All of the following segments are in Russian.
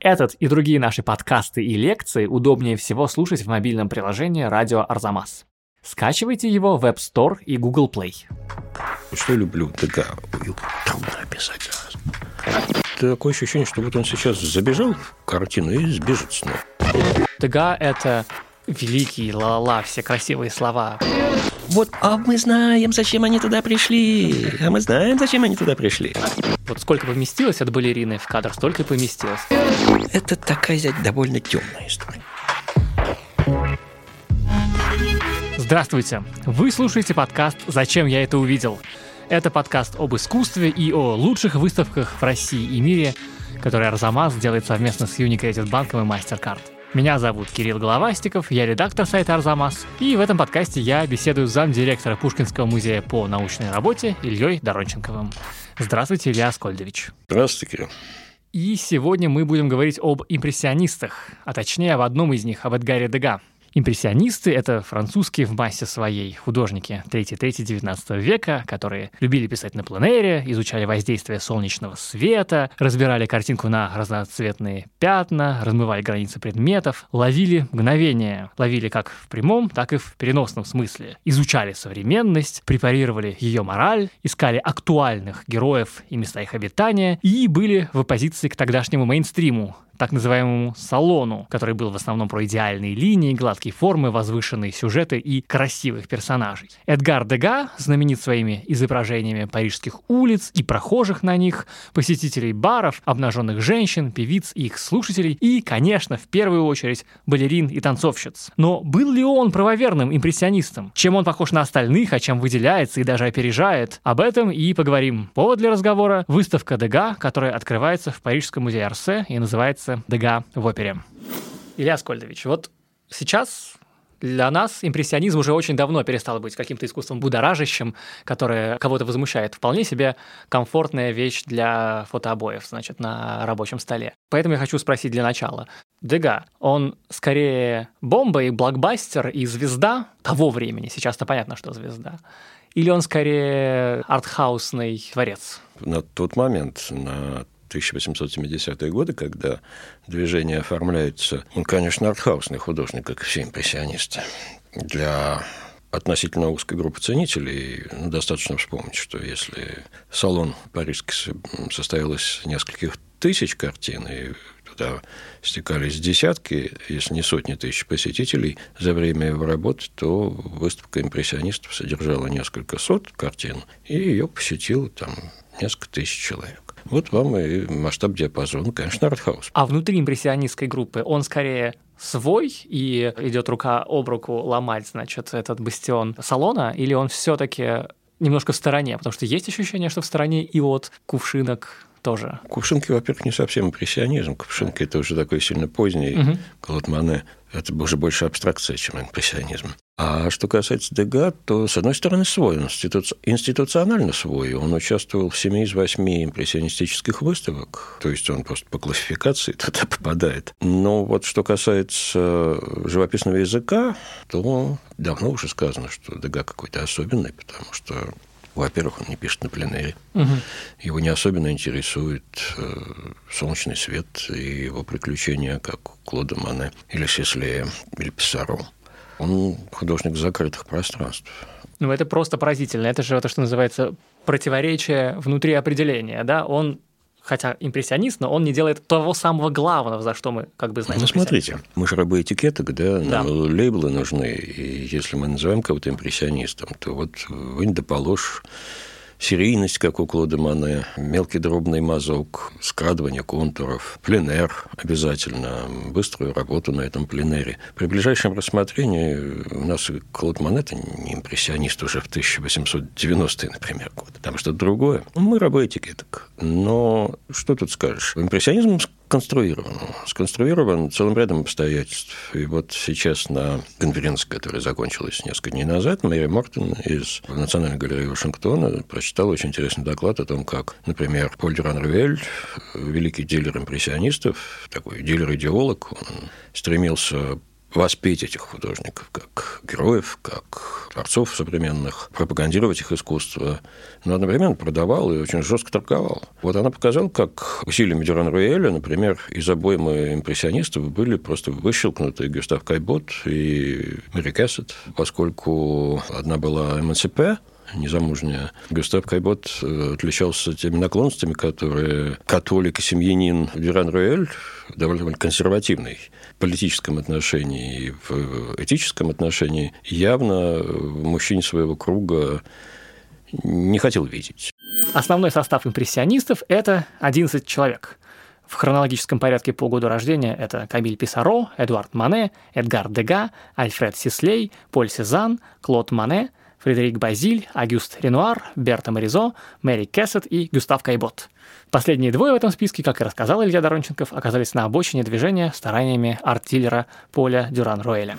Этот и другие наши подкасты и лекции удобнее всего слушать в мобильном приложении «Радио Арзамас». Скачивайте его в App Store и Google Play. Что люблю? Трудно описать зараз. Такое ощущение, что вот он сейчас забежал в картину и сбежит снова. Дега — это великий, ла-ла-ла, все красивые слова. Вот, а мы знаем, зачем они туда пришли. А мы знаем, зачем они туда пришли. Вот сколько поместилось от балерины в кадр, столько и поместилось. Это такая довольно темная история. Здравствуйте! Вы слушаете подкаст «Зачем я это увидел?». Это подкаст об искусстве и о лучших выставках в России и мире, который Арзамас делает совместно с Unicredit банком и MasterCard. Меня зовут Кирилл Головастиков, я редактор сайта Арзамас, и в этом подкасте я беседую с замдиректора Пушкинского музея по научной работе Ильей Доронченковым. Здравствуйте, Илья Аскольдович. Здравствуйте, Кирилл. И сегодня мы будем говорить об импрессионистах, а точнее об одном из них, об Эдгаре Дега. Импрессионисты — это французские в массе своей художники 3-3-19 века, которые любили писать на пленэре, изучали воздействие солнечного света, разбирали картинку на разноцветные пятна, размывали границы предметов, ловили мгновение, ловили как в прямом, так и в переносном смысле, изучали современность, препарировали ее мораль, искали актуальных героев и места их обитания и были в оппозиции к тогдашнему мейнстриму, так называемому салону, который был в основном про идеальные линии, гладкие формы, возвышенные сюжеты и красивых персонажей. Эдгар Дега знаменит своими изображениями парижских улиц и прохожих на них, посетителей баров, обнаженных женщин, певиц и их слушателей и, конечно, в первую очередь, балерин и танцовщиц. Но был ли он правоверным импрессионистом? Чем он похож на остальных, а чем выделяется и даже опережает? Об этом и поговорим. Повод для разговора – выставка Дега, которая открывается в Парижском музее Арсе и называется называется Дега в опере. Илья Скольдович, вот сейчас для нас импрессионизм уже очень давно перестал быть каким-то искусством будоражащим, которое кого-то возмущает. Вполне себе комфортная вещь для фотообоев, значит, на рабочем столе. Поэтому я хочу спросить для начала. Дега, он скорее бомба и блокбастер и звезда того времени, сейчас-то понятно, что звезда, или он скорее артхаусный творец? На тот момент, на 1870-е годы, когда движение оформляется, он, конечно, артхаусный художник, как все импрессионисты. Для относительно узкой группы ценителей ну, достаточно вспомнить, что если салон парижский состоял из нескольких тысяч картин, и туда стекались десятки, если не сотни тысяч посетителей за время его работы, то выставка импрессионистов содержала несколько сот картин, и ее посетило там несколько тысяч человек. Вот вам и масштаб диапазона, конечно, артхаус. А внутри импрессионистской группы он скорее свой и идет рука об руку ломать, значит, этот бастион салона, или он все-таки немножко в стороне, потому что есть ощущение, что в стороне и от кувшинок тоже. Кувшинки, во-первых, не совсем импрессионизм. Кувшинки – это уже такой сильно поздний угу. Клод Мане. Это уже больше абстракция, чем импрессионизм. А что касается Дега, то, с одной стороны, свой, он институционально свой. Он участвовал в семи из восьми импрессионистических выставок, то есть он просто по классификации туда попадает. Но вот что касается живописного языка, то давно уже сказано, что Дега какой-то особенный, потому что во-первых, он не пишет на пленэре. Угу. Его не особенно интересует э, солнечный свет и его приключения, как у Клода Мане или Сеслея или Писаро. Он художник закрытых пространств. Ну, это просто поразительно. Это же то, что называется противоречие внутри определения. Да? Он хотя импрессионист, но он не делает того самого главного, за что мы как бы знаем. Ну, смотрите, мы же рабы этикеток, да, да. лейблы нужны, и если мы называем кого-то импрессионистом, то вот вынь да положь серийность, как у Клода Мане, мелкий дробный мазок, скрадывание контуров, пленер обязательно, быструю работу на этом пленере. При ближайшем рассмотрении у нас Клод Мане – это не импрессионист уже в 1890-е, например, год. Там что-то другое. Мы рабы этикеток. Но что тут скажешь? Импрессионизм сконструирован. Сконструирован целым рядом обстоятельств. И вот сейчас на конференции, которая закончилась несколько дней назад, Мэри Мортон из Национальной галереи Вашингтона прочитала очень интересный доклад о том, как, например, Поль Ранрвель, великий дилер импрессионистов, такой дилер-идеолог, он стремился воспеть этих художников как героев, как творцов современных, пропагандировать их искусство, но одновременно продавал и очень жестко торговал. Вот она показала, как усилиями Дюран Руэля, например, из обоймы импрессионистов были просто выщелкнуты Гюстав Кайбот и Мэри Кэссет, поскольку одна была МНЦП, незамужняя. Густав Кайбот э, отличался теми наклонностями, которые католик и семьянин Дюран Руэль, довольно консервативный в политическом отношении и в этическом отношении, явно в мужчине своего круга не хотел видеть. Основной состав импрессионистов – это 11 человек. В хронологическом порядке по году рождения это Камиль Писаро, Эдуард Мане, Эдгар Дега, Альфред Сислей, Поль Сезанн, Клод Мане – Фредерик Базиль, Агюст Ренуар, Берта Моризо, Мэри Кэссет и Гюстав Кайбот. Последние двое в этом списке, как и рассказал Илья Доронченков, оказались на обочине движения стараниями арт-дилера Поля Дюран-Роэля.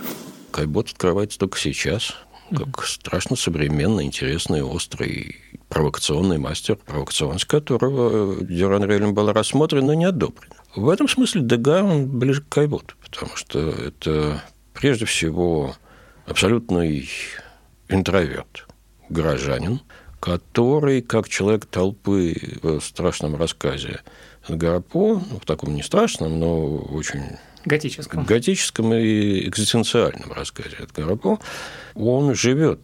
Кайбот открывается только сейчас, как страшно современный, интересный, острый, провокационный мастер, провокационность которого Дюран Роэлем была рассмотрена и не одобрена. В этом смысле Дега он ближе к Кайботу, потому что это прежде всего абсолютный интроверт, горожанин, который, как человек толпы в страшном рассказе Гарапо, ну, в таком не страшном, но очень готическом, готическом и экзистенциальном рассказе от Гарапо, он живет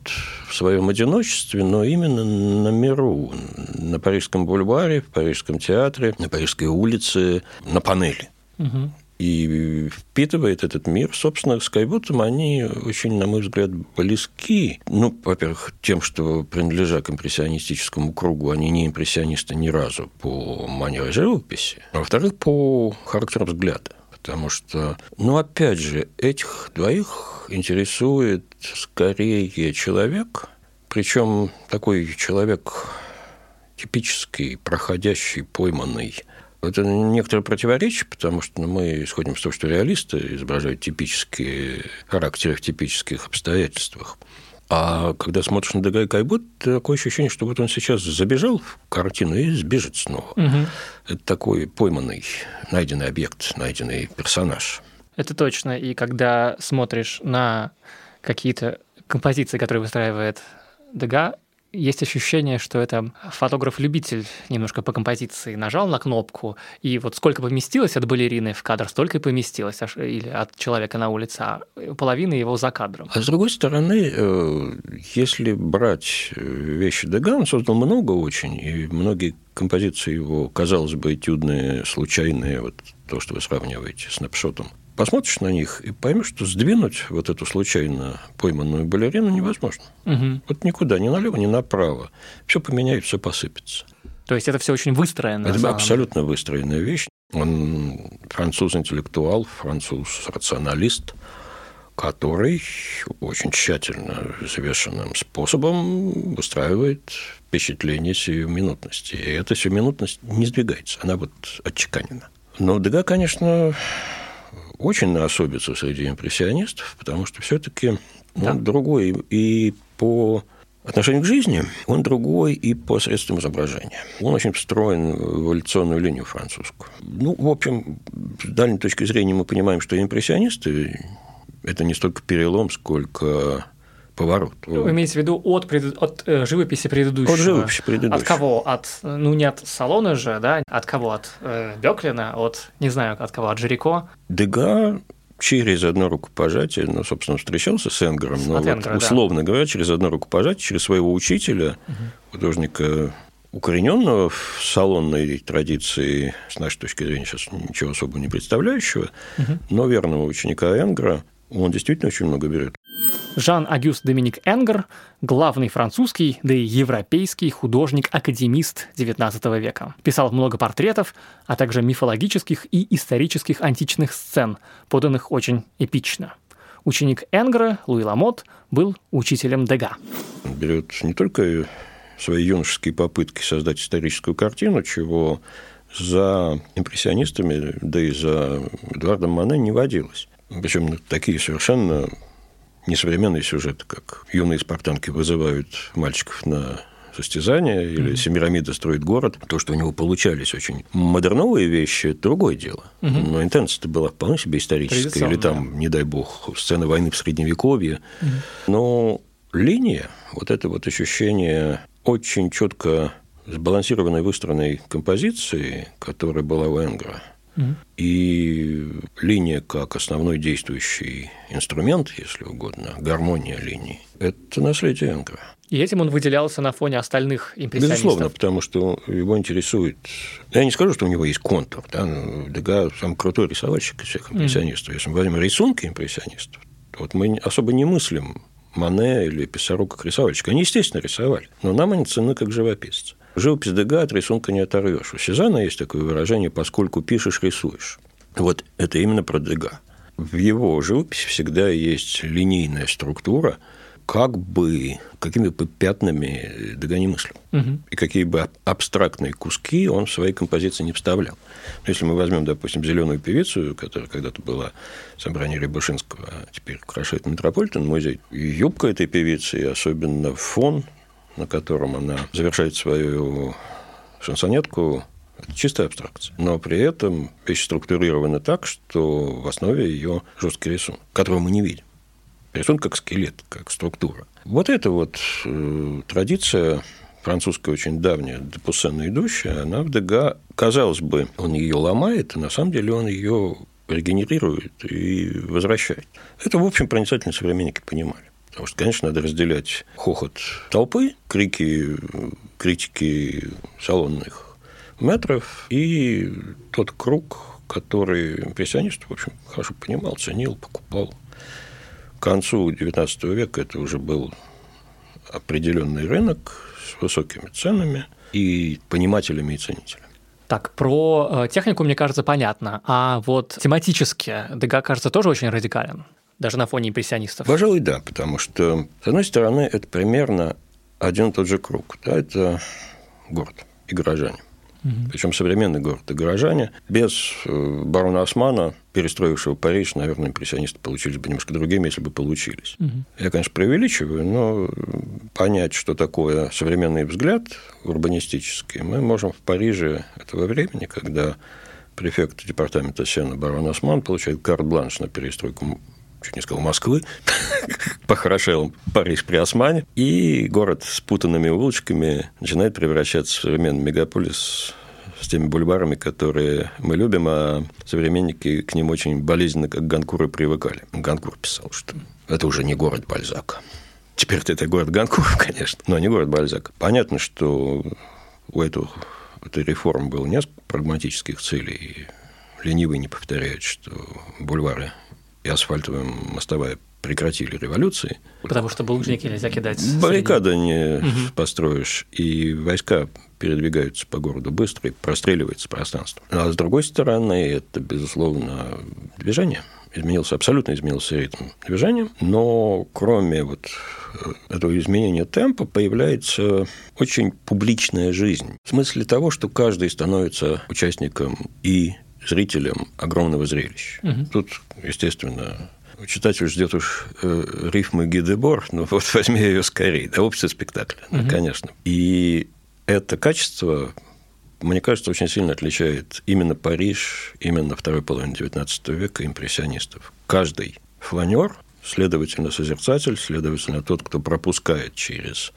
в своем одиночестве, но именно на миру, на Парижском бульваре, в Парижском театре, на Парижской улице, на панели. Угу и впитывает этот мир. Собственно, с Кайботом они очень, на мой взгляд, близки. Ну, во-первых, тем, что, принадлежа к импрессионистическому кругу, они не импрессионисты ни разу по манере живописи. А во-вторых, по характеру взгляда. Потому что, ну, опять же, этих двоих интересует скорее человек, причем такой человек типический, проходящий, пойманный – это некоторое противоречие, потому что ну, мы исходим из того, что реалисты изображают типические характеры в типических обстоятельствах. А когда смотришь на Дагай Кайбут, такое ощущение, что вот он сейчас забежал в картину и сбежит снова. Угу. Это такой пойманный, найденный объект, найденный персонаж. Это точно. И когда смотришь на какие-то композиции, которые выстраивает Дега, есть ощущение, что это фотограф-любитель немножко по композиции нажал на кнопку, и вот сколько поместилось от балерины в кадр, столько и поместилось, или от человека на улице, а половина его за кадром. А с другой стороны, э, если брать э, вещи Дега, он создал много очень, и многие композиции его, казалось бы, этюдные, случайные, вот то, что вы сравниваете с напшотом, посмотришь на них и поймешь, что сдвинуть вот эту случайно пойманную балерину невозможно. Угу. Вот никуда, ни налево, ни направо. Все поменяет, все посыпется. То есть это все очень выстроено. Это абсолютно выстроенная вещь. Он француз-интеллектуал, француз-рационалист, который очень тщательно завешенным способом выстраивает впечатление сиюминутности. И эта сиюминутность не сдвигается, она вот отчеканена. Но Дега, конечно, очень на особицу среди импрессионистов, потому что все-таки да. он другой и по отношению к жизни, он другой и по средствам изображения. Он очень встроен в эволюционную линию французскую. Ну, в общем, с дальней точки зрения мы понимаем, что импрессионисты – это не столько перелом, сколько поворот. Вы имеете в виду от, пред... от э, живописи предыдущего? От живописи предыдущего. От кого? От, ну, не от Салона же, да? От кого? От э, Беклина? От, не знаю, от кого? От Жирико? Дега через одно рукопожатие, ну, собственно, встречался с Энгером, но вот, Энгера, условно да. говоря, через одно рукопожатие, через своего учителя, угу. художника укорененного в салонной традиции, с нашей точки зрения, сейчас ничего особо не представляющего, угу. но верного ученика Энгера, он действительно очень много берет. Жан-Агюст Доминик Энгер – главный французский, да и европейский художник-академист XIX века. Писал много портретов, а также мифологических и исторических античных сцен, поданных очень эпично. Ученик Энгера, Луи Ламот, был учителем Дега. Берет не только свои юношеские попытки создать историческую картину, чего за импрессионистами, да и за Эдуардом Мане не водилось. Причем такие совершенно несовременный сюжет, как юные спартанки вызывают мальчиков на состязания, или. Семирамида строит город. То, что у него получались очень модерновые вещи, это другое дело. Mm-hmm. Но интенция была вполне себе историческая. Или там, не дай бог, сцена войны в Средневековье. Mm-hmm. Но линия, вот это вот ощущение очень четко сбалансированной выстроенной композиции, которая была у Энгра, и линия как основной действующий инструмент, если угодно, гармония линий, это наследие Энгра. И этим он выделялся на фоне остальных импрессионистов. Безусловно, потому что его интересует... Я не скажу, что у него есть контур. Да? Дега самый крутой рисовальщик из всех импрессионистов. Mm. Если мы возьмем рисунки импрессионистов, то вот мы особо не мыслим Мане или Писару как рисовальщик. Они, естественно, рисовали, но нам они ценны как живописцы. Живопись Дега от рисунка не оторвешь. У Сезана есть такое выражение «поскольку пишешь, рисуешь». Вот это именно про Дега. В его живописи всегда есть линейная структура, как бы, какими бы пятнами Дега не мыслил. Угу. И какие бы абстрактные куски он в своей композиции не вставлял. Если мы возьмем, допустим, зеленую певицу, которая когда-то была собрание Рябушинского, а теперь украшает Метрополитен музей, юбка этой певицы, и особенно фон на котором она завершает свою шансонетку, это чистая абстракция. Но при этом вещь структурирована так, что в основе ее жесткий рисунок, которого мы не видим. Рисунок как скелет, как структура. Вот эта вот э, традиция французская очень давняя, до Пуссена идущая, она в Дега, казалось бы, он ее ломает, а на самом деле он ее регенерирует и возвращает. Это, в общем, проницательные современники понимали. Потому что, конечно, надо разделять хохот толпы, крики, критики салонных метров и тот круг, который импрессионист, в общем, хорошо понимал, ценил, покупал. К концу XIX века это уже был определенный рынок с высокими ценами и понимателями и ценителями. Так, про э, технику, мне кажется, понятно. А вот тематически Дега, кажется, тоже очень радикален даже на фоне импрессионистов? Пожалуй, да, потому что, с одной стороны, это примерно один и тот же круг. Да, это город и горожане. Угу. Причем современный город и горожане. Без э, барона Османа, перестроившего Париж, наверное, импрессионисты получились бы немножко другими, если бы получились. Угу. Я, конечно, преувеличиваю, но понять, что такое современный взгляд урбанистический, мы можем в Париже этого времени, когда префект департамента Сена барон Осман получает карт-бланш на перестройку чуть не сказал, Москвы, похорошел Париж при Османе, и город с путанными улочками начинает превращаться в современный мегаполис с теми бульварами, которые мы любим, а современники к ним очень болезненно, как Ганкуры, привыкали. Ганкур писал, что это уже не город Бальзака. Теперь это город Ганкур, конечно, но не город Бальзака. Понятно, что у этого, этой реформы было несколько прагматических целей. Ленивый не повторяет, что бульвары и асфальтовая мостовая прекратили революции. Потому что булыжники нельзя кидать. Баррикады не угу. построишь, и войска передвигаются по городу быстро и простреливается пространство. А с другой стороны, это, безусловно, движение. Изменился, абсолютно изменился ритм движения, но кроме вот э, этого изменения темпа появляется очень публичная жизнь. В смысле того, что каждый становится участником и зрителям огромного зрелища. Угу. Тут, естественно, читатель ждет уж э, рифмы Гидебор, но вот возьми ее скорее, да, общество спектакля, угу. да, конечно. И это качество, мне кажется, очень сильно отличает именно Париж, именно второй половины XIX века импрессионистов. Каждый фланер, следовательно, созерцатель, следовательно, тот, кто пропускает через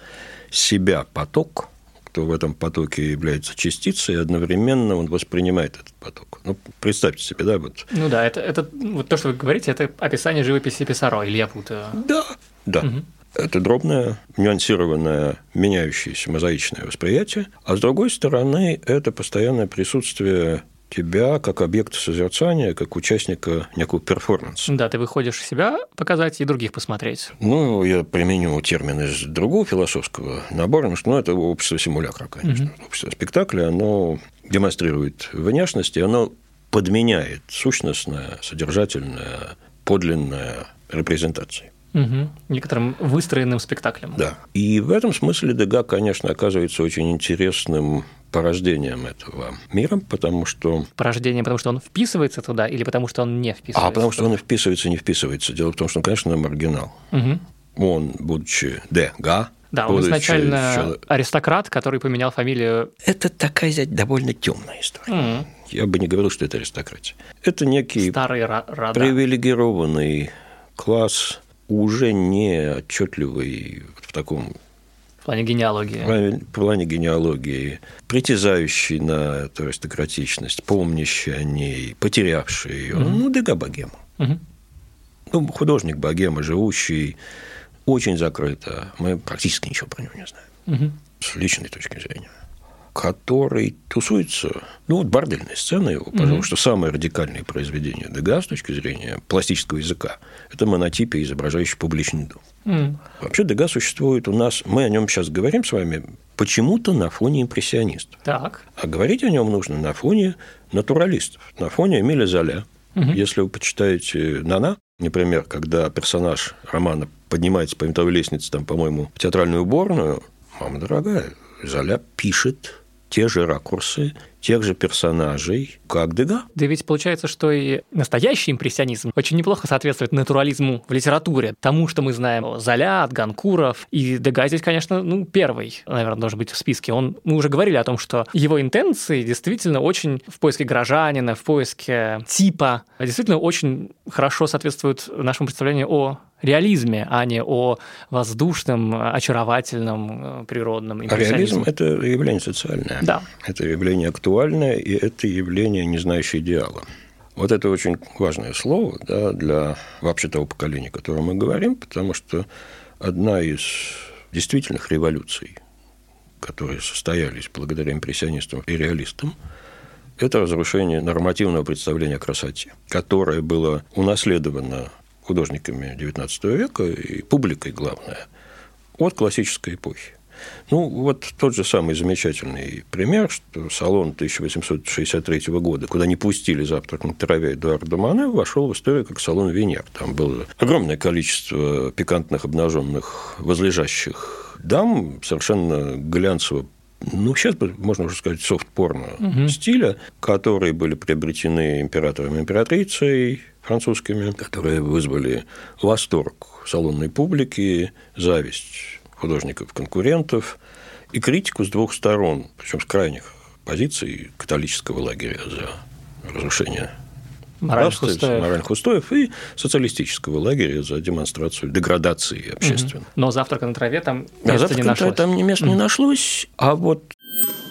себя поток – кто в этом потоке является частицей, и одновременно он воспринимает этот поток. Ну, представьте себе, да, вот. Ну да, это, это вот то, что вы говорите, это описание живописи Писаро, или я путаю? Да, да. Угу. Это дробное, нюансированное, меняющееся мозаичное восприятие. А с другой стороны, это постоянное присутствие тебя как объекта созерцания, как участника некого перформанса. Да, ты выходишь себя показать и других посмотреть. Ну, я применю термин из другого философского набора, потому что ну, это общество симулякра, конечно. Угу. Общество спектакля, оно демонстрирует внешность, и оно подменяет сущностное, содержательное, подлинное репрезентации. Угу. Некоторым выстроенным спектаклем. Да. И в этом смысле Дега, конечно, оказывается очень интересным порождением этого мира, потому что... Порождение, потому что он вписывается туда или потому что он не вписывается? А потому что он и вписывается, и не вписывается. Дело в том, что он, конечно, маргинал. Угу. Он, будучи Дега, Да, он изначально человек... аристократ, который поменял фамилию. Это такая довольно темная история. Mm. Я бы не говорил, что это аристократия. Это некий Старый привилегированный класс, уже не отчетливый в таком в плане генеалогии. В плане генеалогии, притязающий на эту аристократичность, помнящий о ней, потерявший ее. Mm-hmm. Ну, Дега богема. Mm-hmm. Ну, художник богема, живущий очень закрыто. Мы практически ничего про него не знаем. Угу. С личной точки зрения который тусуется, ну вот бордельная сцена его, пожалуй, mm что самое радикальное произведение Дега с точки зрения пластического языка, это монотипия, изображающая публичный дом. mm Вообще Дега существует у нас, мы о нем сейчас говорим с вами, почему-то на фоне импрессионистов. Так. А говорить о нем нужно на фоне натуралистов, на фоне Эмиля Золя. mm Если вы почитаете Нана, например, когда персонаж романа поднимается по винтовой лестнице, там, по-моему, в театральную уборную, мама дорогая, Золя пишет те же ракурсы, тех же персонажей, как Дега. Да ведь получается, что и настоящий импрессионизм очень неплохо соответствует натурализму в литературе, тому, что мы знаем о Золя, от Ганкуров. И Дега здесь, конечно, ну, первый, наверное, должен быть в списке. Он, мы уже говорили о том, что его интенции действительно очень в поиске горожанина, в поиске типа, действительно очень хорошо соответствуют нашему представлению о реализме, а не о воздушном, очаровательном, э, природном А реализм – это явление социальное. Да. Это явление актуальное, и это явление, не знающее идеала. Вот это очень важное слово да, для вообще того поколения, о котором мы говорим, потому что одна из действительных революций, которые состоялись благодаря импрессионистам и реалистам, это разрушение нормативного представления о красоте, которое было унаследовано художниками XIX века и публикой, главное, от классической эпохи. Ну, вот тот же самый замечательный пример, что салон 1863 года, куда не пустили завтрак на траве Эдуарда Мане, вошел в историю как салон Венер. Там было огромное количество пикантных обнаженных возлежащих дам, совершенно глянцево ну, сейчас можно уже сказать, софт-порно угу. стиля, которые были приобретены императором и императрицей французскими, которые вызвали восторг салонной публики, зависть художников-конкурентов и критику с двух сторон, причем с крайних позиций католического лагеря за разрушение моральных устоев. моральных устоев и социалистического лагеря за демонстрацию деградации общественной. Угу. Но завтрак на траве там места завтрак не нашлось. Там места угу. не нашлось, а вот...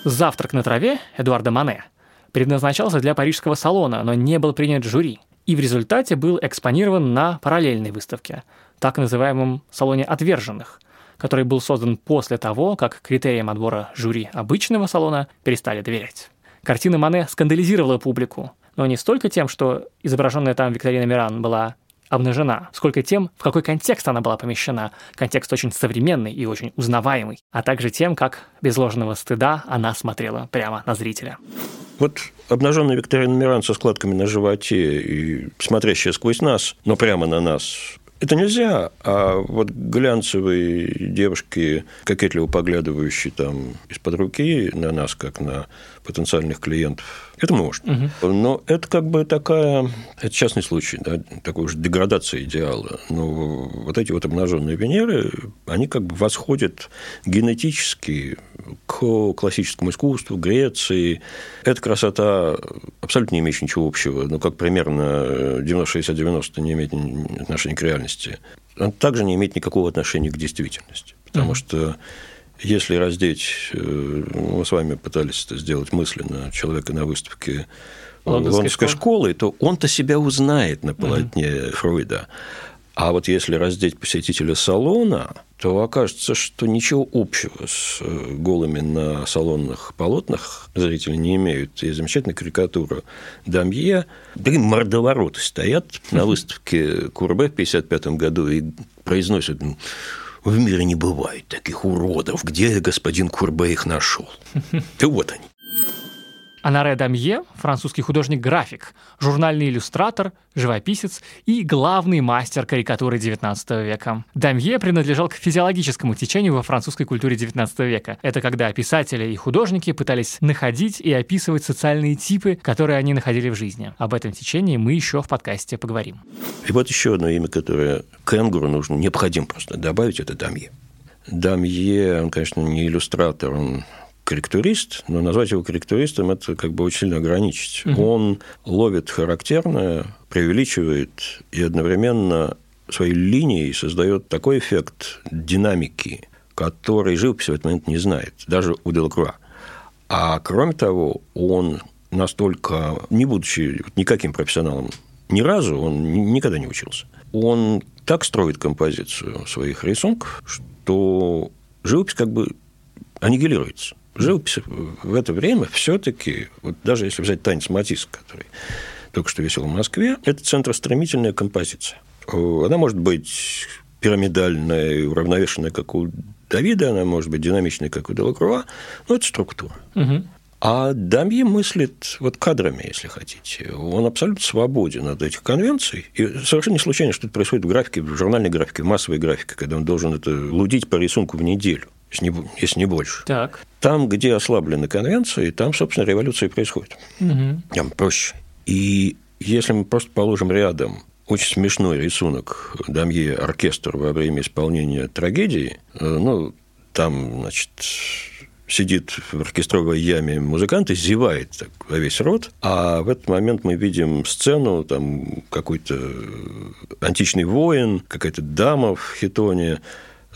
Завтрак на траве Эдуарда Мане предназначался для парижского салона, но не был принят жюри, и в результате был экспонирован на параллельной выставке, так называемом «Салоне отверженных», который был создан после того, как критериям отбора жюри обычного салона перестали доверять. Картина Мане скандализировала публику, но не столько тем, что изображенная там Викторина Миран была обнажена, сколько тем, в какой контекст она была помещена. Контекст очень современный и очень узнаваемый, а также тем, как без ложного стыда она смотрела прямо на зрителя. Вот обнаженная Викторина Миран со складками на животе и смотрящая сквозь нас, но прямо на нас, это нельзя, а вот глянцевые девушки, кокетливо поглядывающие там из-под руки на нас, как на потенциальных клиентов, это можно. Угу. Но это как бы такая, это частный случай, да, такой уж деградация идеала. Но вот эти вот обнаженные Венеры, они как бы восходят генетически к классическому искусству, Греции. Эта красота абсолютно не имеет ничего общего, ну, как примерно 90-60-90 не имеет отношения к реальности. Она также не имеет никакого отношения к действительности. Потому mm что если раздеть, э, мы с вами пытались это сделать мысленно, человека на выставке Лондонской, Лондонской школы, то он-то себя узнает на полотне mm Фройда. А вот если раздеть посетителя салона, то окажется, что ничего общего с э, голыми на салонных полотнах зрители не имеют. И замечательная карикатура Дамье. Да и мордовороты стоят на выставке Курбе в 1955 году и произносят в мире не бывает таких уродов. Где господин Курбе их нашел? И вот они. Анаре Дамье – французский художник-график, журнальный иллюстратор, живописец и главный мастер карикатуры XIX века. Дамье принадлежал к физиологическому течению во французской культуре XIX века. Это когда писатели и художники пытались находить и описывать социальные типы, которые они находили в жизни. Об этом течении мы еще в подкасте поговорим. И вот еще одно имя, которое Кенгуру нужно, необходимо просто добавить, это Дамье. Дамье, он, конечно, не иллюстратор, он корректурист, но назвать его корректуристом – это как бы очень сильно ограничить. Угу. Он ловит характерное, преувеличивает и одновременно своей линией создает такой эффект динамики, который живопись в этот момент не знает, даже у Делакруа. А кроме того, он настолько, не будучи никаким профессионалом ни разу, он никогда не учился, он так строит композицию своих рисунков, что живопись как бы аннигилируется. Живопись в это время все-таки, вот даже если взять танец Матисса, который только что висел в Москве, это центростремительная композиция. Она может быть пирамидальная, уравновешенная, как у Давида, она может быть динамичной, как у Делакруа, но это структура. Угу. А Дамье мыслит вот кадрами, если хотите. Он абсолютно свободен от этих конвенций. И совершенно не случайно, что это происходит в графике, в журнальной графике, в массовой графике, когда он должен это лудить по рисунку в неделю если не, больше. Так. Там, где ослаблены конвенции, там, собственно, революция и происходит. Угу. Там проще. И если мы просто положим рядом очень смешной рисунок Дамье оркестр во время исполнения трагедии, э, ну, там, значит, сидит в оркестровой яме музыкант и зевает так, во весь рот, а в этот момент мы видим сцену, там какой-то античный воин, какая-то дама в хитоне,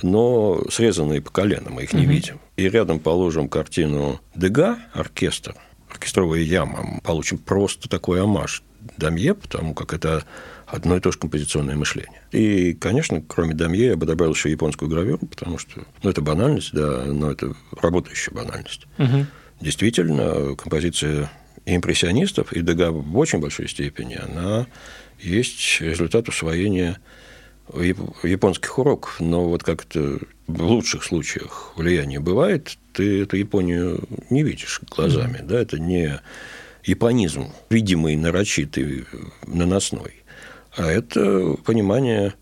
но срезанные по колено, мы их не угу. видим. И рядом положим картину Дега, оркестр, оркестровая яма, получим просто такой амаш Дамье, потому как это одно и то же композиционное мышление. И, конечно, кроме Дамье, я бы добавил еще японскую гравюру, потому что, ну, это банальность, да, но это работающая банальность. Угу. Действительно, композиция импрессионистов и Дега в очень большой степени, она есть результат усвоения японских уроков, но вот как то в лучших случаях влияние бывает, ты эту Японию не видишь глазами, да, это не японизм, видимый, нарочитый, наносной, а это понимание,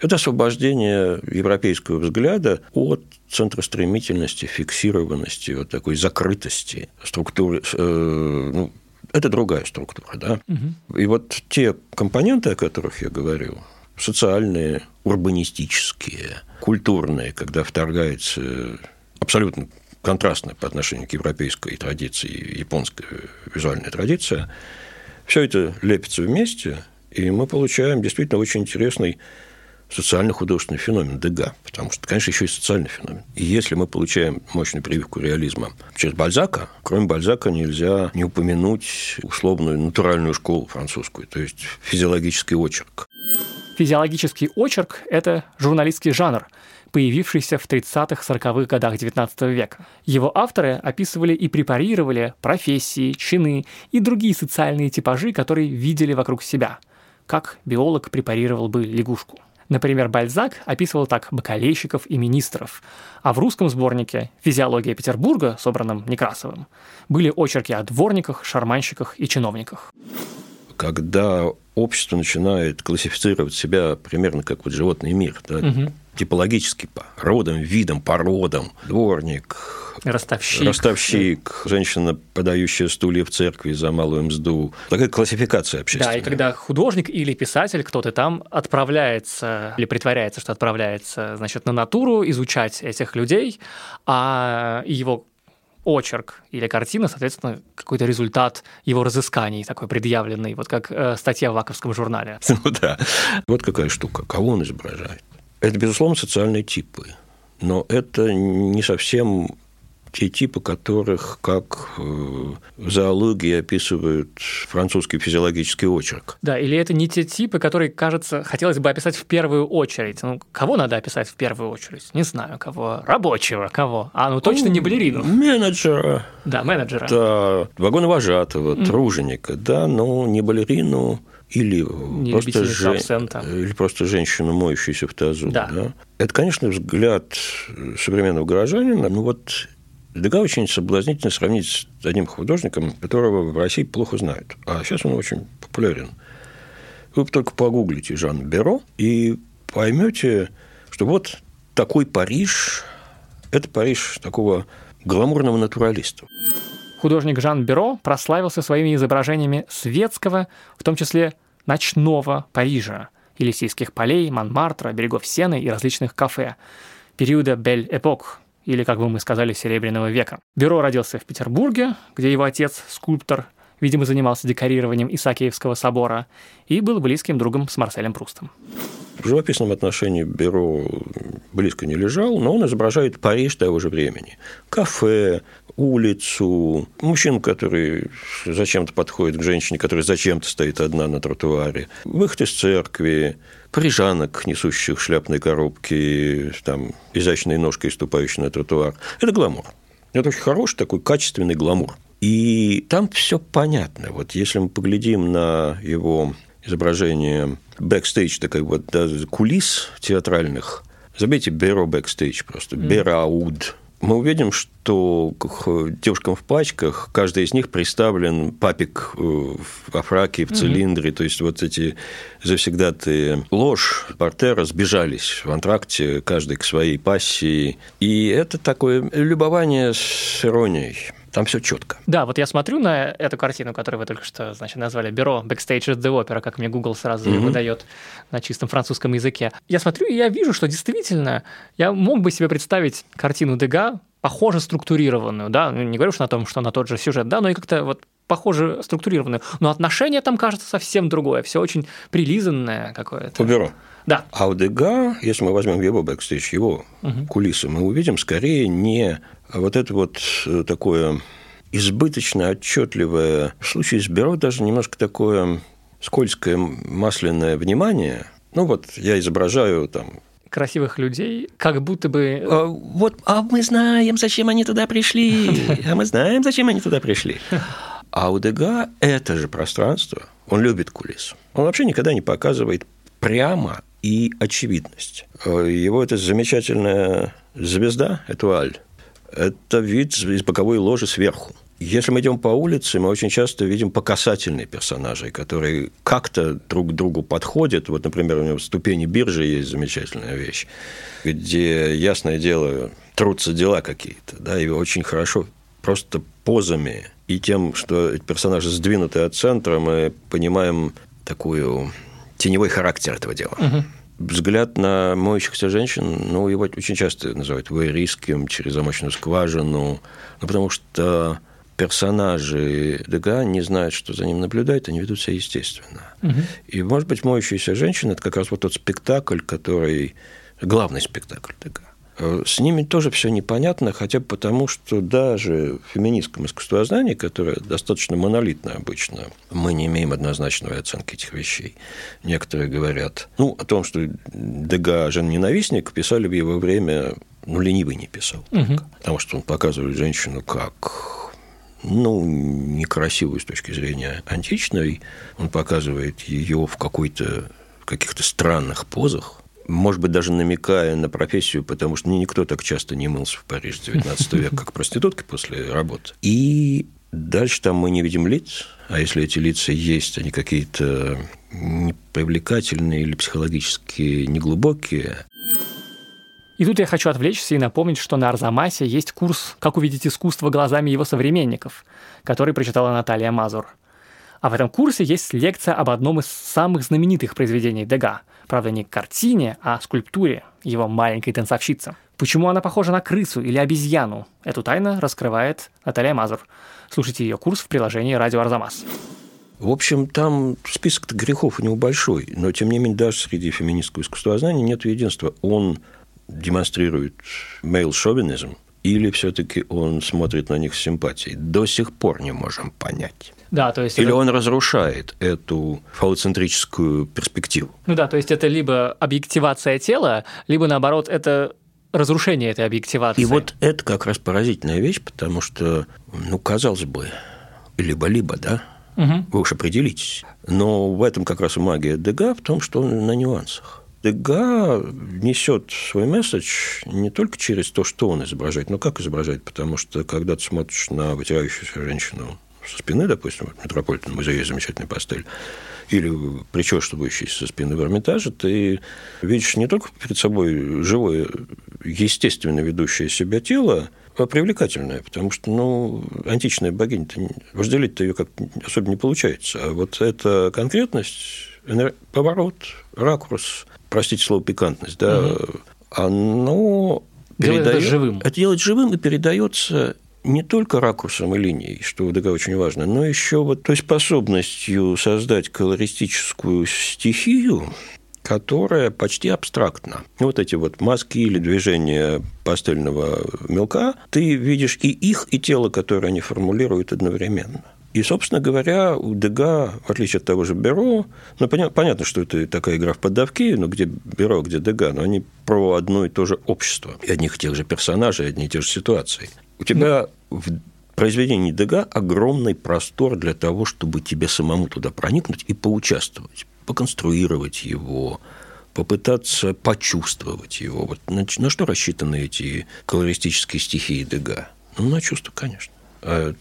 это освобождение европейского взгляда от центростремительности, фиксированности, вот такой закрытости структуры, э, ну, это другая структура, да. Угу. И вот те компоненты, о которых я говорил, социальные, урбанистические, культурные, когда вторгается абсолютно контрастная по отношению к европейской традиции, японская визуальная традиция, все это лепится вместе, и мы получаем действительно очень интересный социально-художественный феномен Дега, потому что, конечно, еще и социальный феномен. И если мы получаем мощную прививку реализма через Бальзака, кроме Бальзака нельзя не упомянуть условную натуральную школу французскую, то есть физиологический очерк. Физиологический очерк – это журналистский жанр, появившийся в 30-40-х годах XIX века. Его авторы описывали и препарировали профессии, чины и другие социальные типажи, которые видели вокруг себя, как биолог препарировал бы лягушку. Например, Бальзак описывал так бакалейщиков и министров, а в русском сборнике «Физиология Петербурга», собранном Некрасовым, были очерки о дворниках, шарманщиках и чиновниках когда общество начинает классифицировать себя примерно как вот животный мир, да, угу. типологически по родам, видам, породам, дворник, Ростовщик. Ростовщик, женщина, подающая стулья в церкви за малую мзду. Такая классификация общественная. Да, и когда художник или писатель, кто-то там отправляется или притворяется, что отправляется, значит, на натуру изучать этих людей, а его очерк или картина, соответственно, какой-то результат его разысканий такой предъявленный, вот как э, статья в Ваковском журнале. Ну да. Вот какая штука. Кого он изображает? Это, безусловно, социальные типы. Но это не совсем те типы, которых, как э, в зоологии описывают французский физиологический очерк. Да, или это не те типы, которые, кажется, хотелось бы описать в первую очередь. Ну, кого надо описать в первую очередь? Не знаю, кого. Рабочего кого? А, ну точно не балерину. Менеджера. Да, менеджера. Да, вагоновожатого, mm. труженика, да, но не балерину, или не просто, жен... или просто женщину, моющуюся в тазу. Да. Да? Это, конечно, взгляд современного горожанина. Ну вот Дега очень соблазнительно сравнить с одним художником, которого в России плохо знают. А сейчас он очень популярен. Вы только погуглите Жан Беро и поймете, что вот такой Париж – это Париж такого гламурного натуралиста. Художник Жан Беро прославился своими изображениями светского, в том числе ночного Парижа, Елисейских полей, Монмартра, берегов Сены и различных кафе – периода Бель Эпок, или, как бы мы сказали, Серебряного века. Бюро родился в Петербурге, где его отец, скульптор, видимо, занимался декорированием Исаакиевского собора и был близким другом с Марселем Прустом. В живописном отношении Бюро близко не лежал, но он изображает Париж того же времени. Кафе, улицу, мужчину, который зачем-то подходит к женщине, которая зачем-то стоит одна на тротуаре, выход из церкви, парижанок, несущих шляпные коробки, там, изящной ножкой, ступающей на тротуар. Это гламур. Это очень хороший такой качественный гламур. И там все понятно. Вот если мы поглядим на его изображение бэкстейдж, такой вот да, кулис театральных, забейте Беро бэкстейдж просто, Béraud, мы увидим, что к девушкам в пачках, каждый из них представлен папик э, во фраке, в цилиндре, mm-hmm. то есть вот эти завсегдатаи лож, партера сбежались в антракте, каждый к своей пассии, и это такое любование с иронией. Там все четко. Да, вот я смотрю на эту картину, которую вы только что значит, назвали «Беро Backstage at the Opera», как мне Google сразу mm-hmm. выдает на чистом французском языке. Я смотрю, и я вижу, что действительно я мог бы себе представить картину Дега, похоже структурированную, да, ну, не говорю что на том, что на тот же сюжет, да, но и как-то вот похоже структурированную. Но отношение там кажется совсем другое, все очень прилизанное какое-то. У Беро. Да. А у Дега, если мы возьмем его бэкстейдж, его угу. кулисы, мы увидим скорее не вот это вот э, такое избыточно отчетливое, в случае с Беро даже немножко такое скользкое масляное внимание. Ну вот я изображаю там красивых людей, как будто бы... А, вот, а мы знаем, зачем они туда пришли, а мы знаем, зачем они туда пришли. А у Дега это же пространство, он любит кулис. Он вообще никогда не показывает прямо и очевидность. Э, его это замечательная звезда, Этуаль, это вид из боковой ложи сверху. Если мы идем по улице, мы очень часто видим покасательные персонажи, которые как-то друг к другу подходят. Вот, например, у него в ступени биржи есть замечательная вещь, где, ясное дело, трутся дела какие-то, да, и очень хорошо просто позами и тем, что персонажи сдвинуты от центра, мы понимаем такую теневой характер этого дела. Угу взгляд на моющихся женщин, ну, его очень часто называют вейрийским, через замочную скважину, ну, потому что персонажи Дега не знают, что за ним наблюдают, они ведут себя естественно. Угу. И, может быть, моющаяся женщина – это как раз вот тот спектакль, который главный спектакль Дега. Э, с ними тоже все непонятно, хотя бы потому, что даже в феминистском искусствознании, которое достаточно монолитно обычно, мы не имеем однозначной оценки этих вещей. Некоторые говорят, ну, о том, что Дега жен-ненавистник, писали в его время, ну, ленивый не писал, угу. потому что он показывает женщину как ну, некрасивую с точки зрения античной, он показывает ее в какой-то в каких-то странных позах, может быть, даже намекая на профессию, потому что никто так часто не мылся в Париже XIX века, как проститутки после работы. И дальше там мы не видим лиц, а если эти лица есть, они какие-то непривлекательные или психологически неглубокие. И тут я хочу отвлечься и напомнить, что на Арзамасе есть курс «Как увидеть искусство глазами его современников», который прочитала Наталья Мазур. А в этом курсе есть лекция об одном из самых знаменитых произведений Дега – Правда, не к картине, а скульптуре его маленькой танцовщицы. Почему она похожа на крысу или обезьяну? Эту тайну раскрывает Наталья Мазур. Слушайте ее курс в приложении «Радио Арзамас». В общем, там список грехов у него большой, но, тем не менее, даже среди феминистского искусствознания нет единства. Он демонстрирует мейл-шовинизм, или все-таки он смотрит на них с симпатией? До сих пор не можем понять. Да, то есть Или это... он разрушает эту фалоцентрическую перспективу. Ну да, то есть это либо объективация тела, либо наоборот это разрушение этой объективации. И вот это как раз поразительная вещь, потому что, ну, казалось бы, либо-либо, да, угу. вы уж определитесь. Но в этом как раз и магия Дега в том, что он на нюансах. Дега несет свой месседж не только через то, что он изображает, но как изображает, потому что когда ты смотришь на вытирающуюся женщину со спины, допустим, в Метрополитен музее есть замечательная пастель, или причесывающийся со спины в Эрмитаже, ты видишь не только перед собой живое, естественно ведущее себя тело, а привлекательное, потому что, ну, античная богиня-то, вожделить-то ее как особо не получается. А вот эта конкретность, поворот, ракурс, простите слово пикантность, да, угу оно делает передает, это живым. Это делает живым и передается не только ракурсом и линией, что в ДГ очень важно, но еще вот той способностью создать колористическую стихию, которая почти абстрактна. Вот эти вот маски или движения пастельного мелка, ты видишь и их, и тело, которое они формулируют одновременно. И, собственно говоря, у Дега, в отличие от того же Беро, ну, понятно, что это такая игра в поддавки, но где Беро, где Дега, но они про одно и то же общество, и одних и тех же персонажей, одни и те же ситуации. У тебя в произведении Дега огромный простор для того, чтобы тебе самому туда проникнуть и поучаствовать, поконструировать его, попытаться почувствовать его. Вот на, на что рассчитаны эти колористические стихии Дега? Ну, на чувство, конечно. А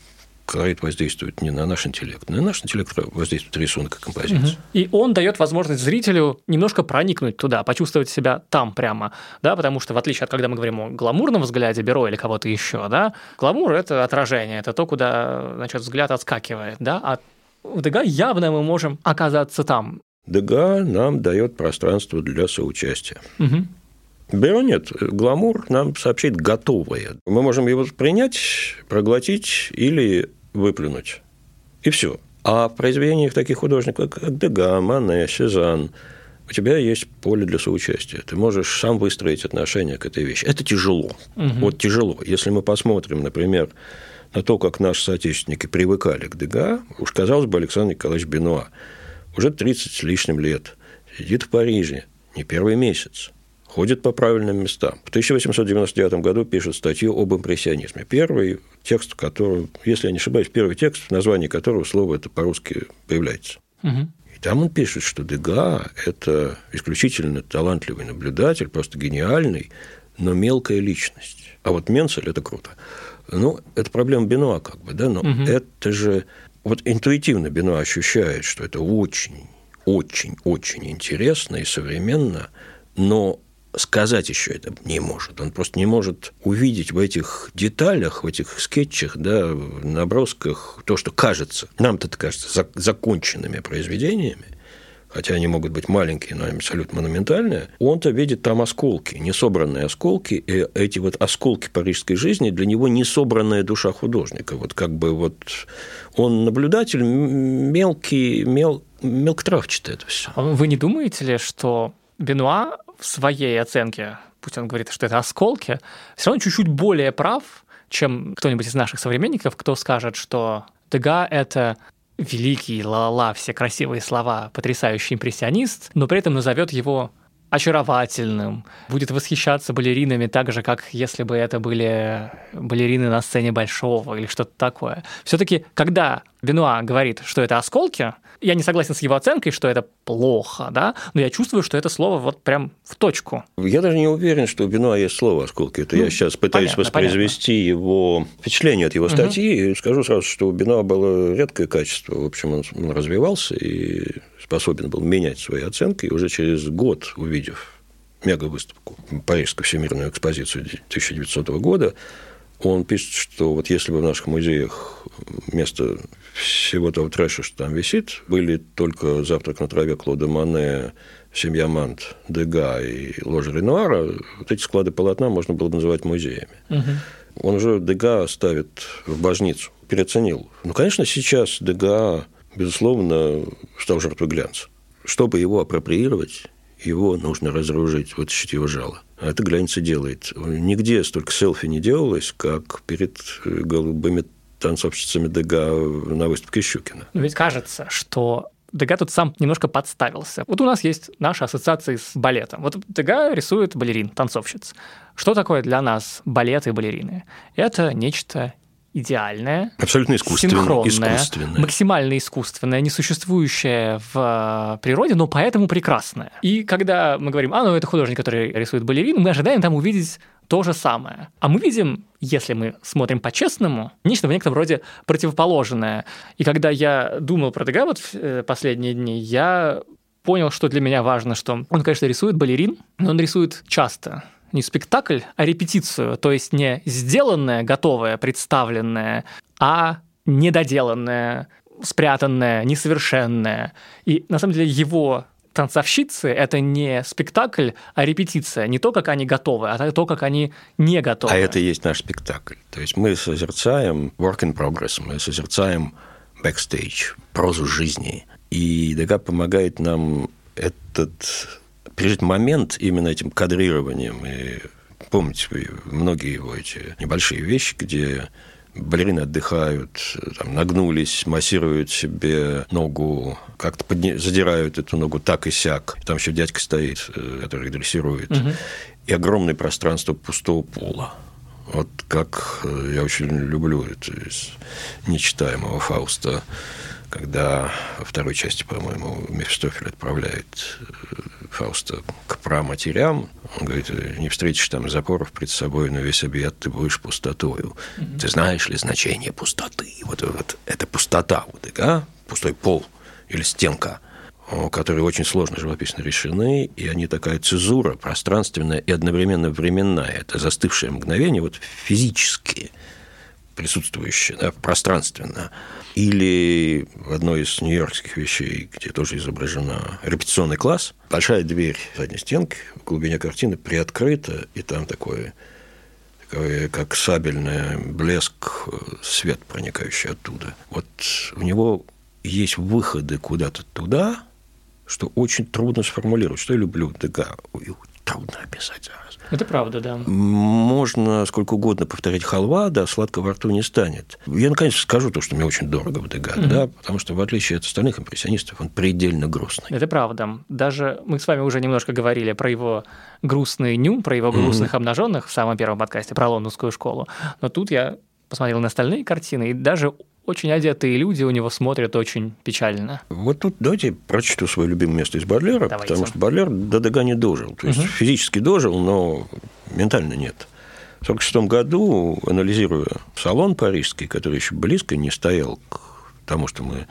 колорит воздействует не на наш интеллект, на наш интеллект воздействует рисунок и композиция. Угу. И он дает возможность зрителю немножко проникнуть туда, почувствовать себя там прямо, да, потому что в отличие от когда мы говорим о гламурном взгляде Беро или кого-то еще, да, гламур – это отражение, это то, куда, значит, взгляд отскакивает, да, а в Дега явно мы можем оказаться там. Дега нам дает пространство для соучастия. Угу. Беро нет. Гламур нам сообщит готовое. Мы можем его принять, проглотить или выплюнуть. И все. А в произведениях таких художников, как Дега, Мане, Сезанн, у тебя есть поле для соучастия. Ты можешь сам выстроить отношение к этой вещи. Это тяжело. Угу. Вот тяжело. Если мы посмотрим, например, на то, как наши соотечественники привыкали к Дега, уж казалось бы, Александр Николаевич Бенуа уже 30 с лишним лет сидит в Париже, не первый месяц, ходит по правильным местам. В 1899 году пишет статью об импрессионизме. Первый текст, который, если я не ошибаюсь, первый текст, в названии которого слово это по-русски появляется. Угу. И там он пишет, что Дега – это исключительно талантливый наблюдатель, просто гениальный, но мелкая личность. А вот Менцель – это круто. Ну, это проблема Бенуа, как бы, да, но угу. это же... Вот интуитивно Бенуа ощущает, что это очень, очень, очень интересно и современно, но сказать еще это не может. Он просто не может увидеть в этих деталях, в этих скетчах, да, набросках то, что кажется, нам-то это кажется законченными произведениями, хотя они могут быть маленькие, но абсолютно монументальные, он-то видит там осколки, не собранные осколки, и эти вот осколки парижской жизни для него не собранная душа художника. Вот как бы вот он наблюдатель мелкий, мел, мелкотравчатый это все. А вы не думаете ли, что Бенуа в своей оценке, пусть он говорит, что это осколки, все равно чуть-чуть более прав, чем кто-нибудь из наших современников, кто скажет, что Дега — это великий, ла-ла-ла, все красивые слова, потрясающий импрессионист, но при этом назовет его очаровательным, будет восхищаться балеринами так же, как если бы это были балерины на сцене Большого или что-то такое. Все-таки, когда Бенуа говорит, что это осколки, я не согласен с его оценкой, что это плохо, да, но я чувствую, что это слово вот прям в точку. Я даже не уверен, что у Бенуа есть слово осколки. Это ну, я сейчас пытаюсь понятно, воспроизвести понятно. его впечатление от его статьи. Угу. И скажу сразу, что у Бенуа было редкое качество. В общем, он, он развивался и способен был менять свои оценки. И уже через год, увидев мега-выставку, Парижскую всемирную экспозицию 1900 года, он пишет, что вот если бы в наших музеях вместо всего того трэша, что там висит, были только «Завтрак на траве» Клода Мане, «Семья Мант», Дега и ложа Ренуара, вот эти склады полотна можно было бы называть музеями. Угу. Он уже Дега ставит в божницу, переоценил. Ну, конечно, сейчас Дега, безусловно, стал жертвой глянца. Чтобы его апроприировать, его нужно разоружить, вытащить его жало. А это глянец и делает. Нигде столько селфи не делалось, как перед голубыми танцовщицами Дега на выставке Щукина. Но ведь кажется, что Дега тут сам немножко подставился. Вот у нас есть наши ассоциации с балетом. Вот Дега рисует балерин, танцовщиц. Что такое для нас балет и балерины? Это нечто идеальное, абсолютно искусственное, синхронное, искусственное, максимально искусственное, несуществующее в природе, но поэтому прекрасное. И когда мы говорим, а, ну это художник, который рисует балерину, мы ожидаем там увидеть то же самое. А мы видим, если мы смотрим по-честному, нечто в некотором роде противоположное. И когда я думал про Дега вот э, последние дни, я понял, что для меня важно, что он, конечно, рисует балерин, но он рисует часто не спектакль, а репетицию, то есть не сделанное, готовое, представленное, а недоделанное, спрятанное, несовершенное. И на самом деле его танцовщицы – это не спектакль, а репетиция. Не то, как они готовы, а то, как они не готовы. А это и есть наш спектакль. То есть мы созерцаем work in progress, мы созерцаем backstage, прозу жизни. И Дега помогает нам этот пережить момент именно этим кадрированием. И помните многие его эти небольшие вещи, где балерины отдыхают, там, нагнулись, массируют себе ногу, как-то подня... задирают эту ногу так и сяк. Там еще дядька стоит, э, который дрессирует. Угу. И огромное пространство пустого пола. Вот как э, я очень люблю это из нечитаемого Фауста когда во второй части, по-моему, Мефистофель отправляет э, Фауста к праматерям, он говорит, не встретишь там запоров пред собой, но весь объят ты будешь пустотою. Mm-hmm. Ты знаешь ли значение пустоты? Вот, вот это пустота, вот, да? пустой пол или стенка которые очень сложно живописно решены, и они такая цезура пространственная и одновременно временная. Это застывшее мгновение, вот физически присутствующее, да, пространственно – или в одной из нью-йоркских вещей, где тоже изображена репетиционный класс, большая дверь задней стенки в глубине картины приоткрыта, и там такой, такой как сабельный блеск, свет, проникающий оттуда. Вот у него есть выходы куда-то туда, что очень трудно сформулировать. Что я люблю Дега? Трудно описать зараз. Это правда, да. Можно сколько угодно повторять халва, да, сладко во рту не станет. Я, наконец, скажу то, что мне очень дорого в Дега, угу. да, потому что, в отличие от остальных импрессионистов, он предельно грустный. Это правда. Даже мы с вами уже немножко говорили про его грустный ню, про его грустных угу. обнаженных в самом первом подкасте про лондонскую школу. Но тут я посмотрел на остальные картины, и даже очень одетые люди у него смотрят очень печально. Вот тут давайте прочту свое любимое место из Бадлера, давайте. потому что Бадлер до Дега не дожил. То есть угу. физически дожил, но ментально нет. В 1946 году, анализируя салон парижский, который еще близко не стоял к тому, что мы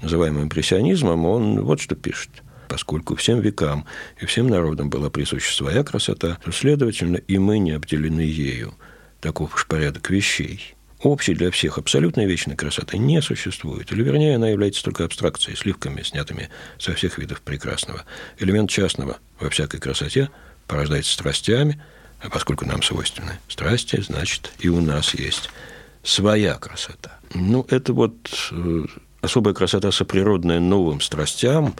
называем импрессионизмом, он вот что пишет. Поскольку всем векам и всем народам была присуща своя красота, то, следовательно, и мы не обделены ею. Таков уж порядок вещей – общей для всех абсолютной вечной красоты не существует. Или, вернее, она является только абстракцией, сливками, снятыми со всех видов прекрасного. Элемент частного во всякой красоте порождается страстями, а поскольку нам свойственны страсти, значит, и у нас есть своя красота. Ну, это вот э, особая красота соприродная новым страстям,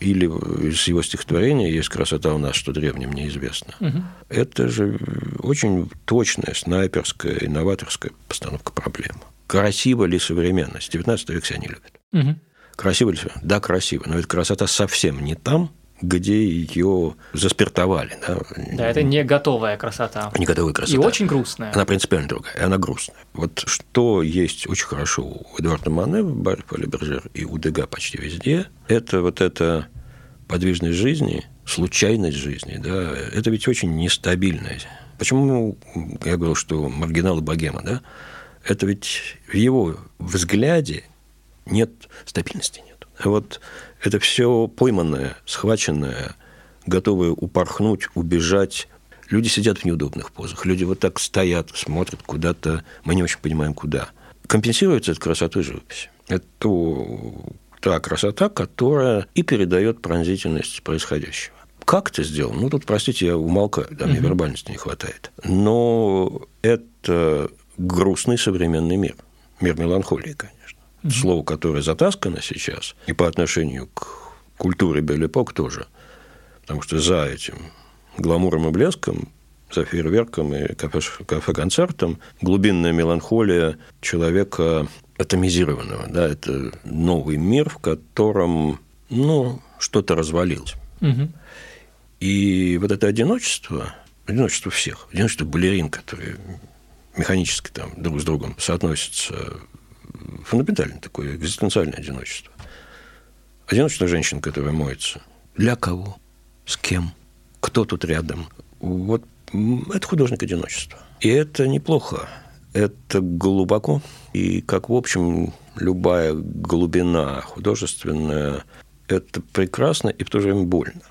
или из его стихотворения есть красота у нас, что древним неизвестно. Угу. Это же очень точная, снайперская, инноваторская постановка проблемы. Красиво ли современность? 19 век себя не любит. Угу. Красиво ли? Да, красиво. Но ведь красота совсем не там, где ее заспиртовали. Да? да, это не готовая красота. Не готовая красота. И очень грустная. Она принципиально другая, и она грустная. Вот что есть очень хорошо у Эдуарда Мане в Баре Поле Бержер и у Дега почти везде, это вот эта подвижность жизни, случайность жизни, да, это ведь очень нестабильная. Почему я говорил, что маргинал и богема, да? Это ведь в его взгляде нет стабильности нет. Вот это все пойманное, схваченное, готовое упорхнуть, убежать. Люди сидят в неудобных позах. Люди вот так стоят, смотрят куда-то. Мы не очень понимаем, куда. Компенсируется это красотой живописи. Это та красота, которая и передает пронзительность происходящего. Как это сделано? Ну, тут, простите, я умолкаю, да, мне вербальности не хватает. Но это грустный современный мир. Мир меланхолии, конечно слово, которое затаскано сейчас, и по отношению к культуре Белепок тоже, потому что за этим гламуром и блеском, за фейерверком и кафе-концертом глубинная меланхолия человека атомизированного. Да, это новый мир, в котором ну, что-то развалилось. Угу. И вот это одиночество, одиночество всех, одиночество балерин, которые механически там друг с другом соотносятся фундаментальное такое экзистенциальное одиночество. Одиночество женщин, которая моется. Для кого? С кем? Кто тут рядом? Вот это художник одиночества. И это неплохо. Это глубоко. И, как, в общем, любая глубина художественная, это прекрасно и в то же время больно.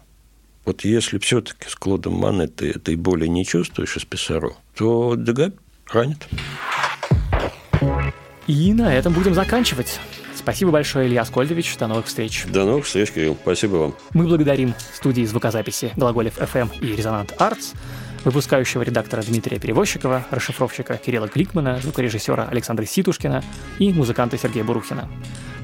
Вот если все-таки с Клодом Мане ты этой боли не чувствуешь из Писаро, то Дега ранит. И на этом будем заканчивать. Спасибо большое, Илья Аскольдович. До новых встреч. До новых встреч, Кирилл. Спасибо вам. Мы благодарим студии звукозаписи «Глаголев FM» и «Резонант Артс», выпускающего редактора Дмитрия Перевозчикова, расшифровщика Кирилла Кликмана, звукорежиссера Александра Ситушкина и музыканта Сергея Бурухина.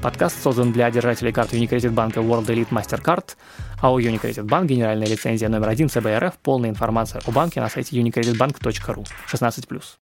Подкаст создан для держателей карты Unicredit банка World Elite Mastercard, а у Unicredit Bank генеральная лицензия номер один ЦБРФ, полная информация о банке на сайте unicreditbank.ru 16+.